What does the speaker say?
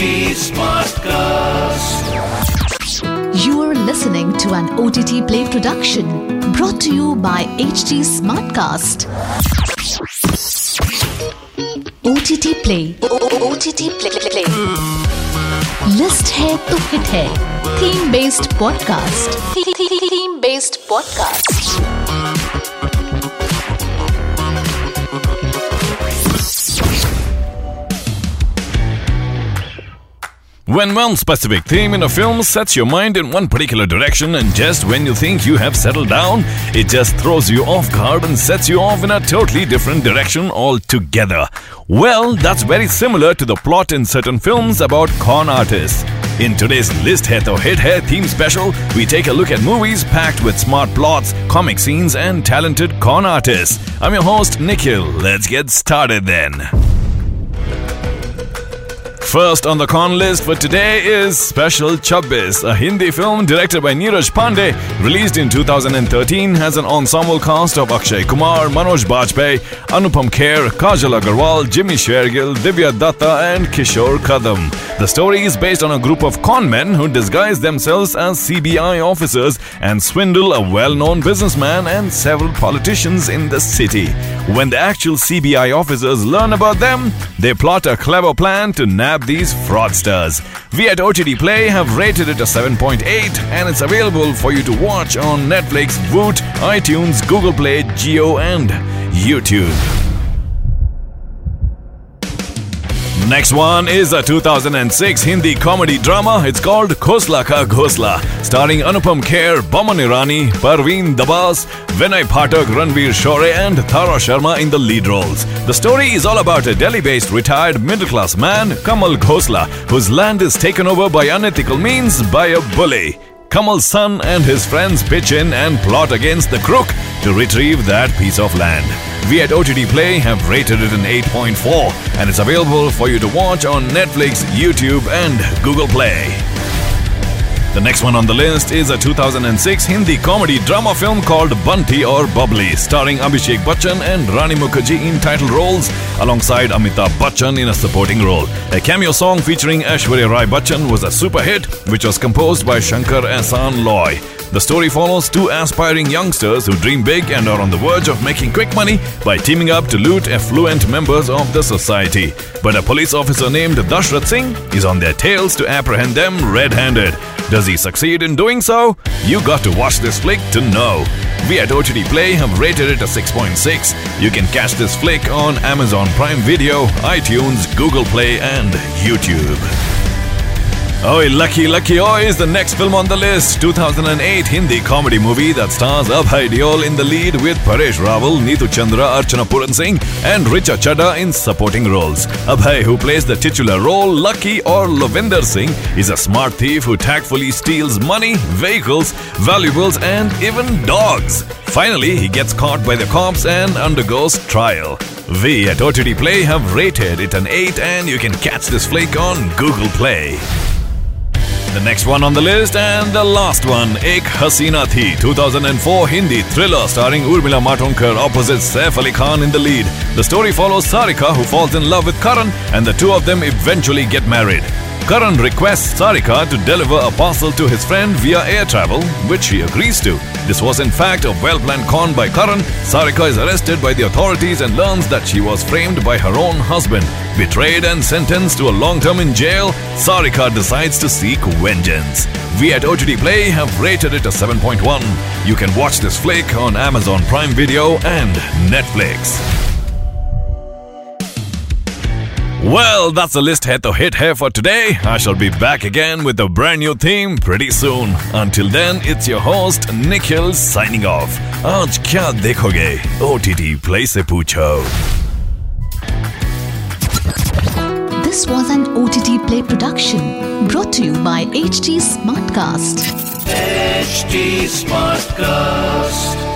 HT Smartcast. You are listening to an OTT Play production brought to you by HT Smartcast. OTT Play. OTT Play. Play. List है तो hit है theme based podcast theme based podcast When one specific theme in a film sets your mind in one particular direction, and just when you think you have settled down, it just throws you off guard and sets you off in a totally different direction altogether. Well, that's very similar to the plot in certain films about con artists. In today's List Hai To Hit Hai theme special, we take a look at movies packed with smart plots, comic scenes, and talented con artists. I'm your host, Nikhil. Let's get started then. First on the con list for today is Special Chabbis, a Hindi film directed by Neeraj Pandey, released in 2013, has an ensemble cast of Akshay Kumar, Manoj Bajpayee, Anupam Kher, Kajal Aggarwal, Jimmy Shergill, Divya Dutta, and Kishor Kadam. The story is based on a group of con men who disguise themselves as CBI officers and swindle a well-known businessman and several politicians in the city. When the actual CBI officers learn about them, they plot a clever plan to nab these fraudsters. We at OTT Play have rated it a 7.8 and it's available for you to watch on Netflix, Voot, iTunes, Google Play, Jio and YouTube. Next one is a 2006 Hindi comedy drama. It's called Khosla Ka Ghosla, starring Anupam Kher, Boman Irani, Parvin Dabas, Vinay Pathak, Ranvir Shorey, and Tara Sharma in the lead roles. The story is all about a Delhi-based retired middle-class man, Kamal Ghosla, whose land is taken over by unethical means by a bully. Kamal's son and his friends pitch in and plot against the crook to retrieve that piece of land. We at OTT Play have rated it an 8.4 and it's available for you to watch on Netflix, YouTube, and Google Play. The next one on the list is a 2006 Hindi comedy drama film called Bunty Aur Babli, starring Abhishek Bachchan and Rani Mukerji in title roles, alongside Amitabh Bachchan in a supporting role. A cameo song featuring Aishwarya Rai Bachchan was a super hit, which was composed by Shankar Ehsaan Loy. The story follows two aspiring youngsters who dream big and are on the verge of making quick money by teaming up to loot affluent members of the society. But a police officer named Dashrath Singh is on their tails to apprehend them red handed. Does he succeed in doing so? You got to watch this flick to know. We at OTT Play have rated it a 6.6. You can catch this flick on Amazon Prime Video, iTunes, Google Play, and YouTube. Oye Lucky Lucky Oye is the next film on the list. 2008 Hindi comedy movie that stars Abhay Deol in the lead with Paresh Rawal, Neetu Chandra, Archana Puran Singh and Richa Chadha in supporting roles. Abhay, who plays the titular role Lucky or Lovinder Singh, is a smart thief who tactfully steals money, vehicles, valuables and even dogs. Finally, he gets caught by the cops and undergoes trial. We at OTT Play have rated it an 8 and you can catch this flick on Google Play. The next one on the list and the last one, Ek Hasina Thi, 2004 Hindi thriller starring Urmila Matondkar opposite Saif Ali Khan in the lead. The story follows Sarika who falls in love with Karan and the two of them eventually get married. Karan requests Sarika to deliver a parcel to his friend via air travel, which she agrees to. This was in fact a well-planned con by Karan. Sarika is arrested by the authorities and learns that she was framed by her own husband. Betrayed and sentenced to a long term in jail, Sarika decides to seek vengeance. We at OTT Play have rated it a 7.1. You can watch this flick on Amazon Prime Video and Netflix. Well, that's the list hai to hit hai for today. I shall be back again with a brand new theme pretty soon. Until then, it's your host Nikhil signing off. आज क्या देखोगे? OTT Play से पूछो. This was an OTT Play production brought to you by HT Smartcast. HT Smartcast.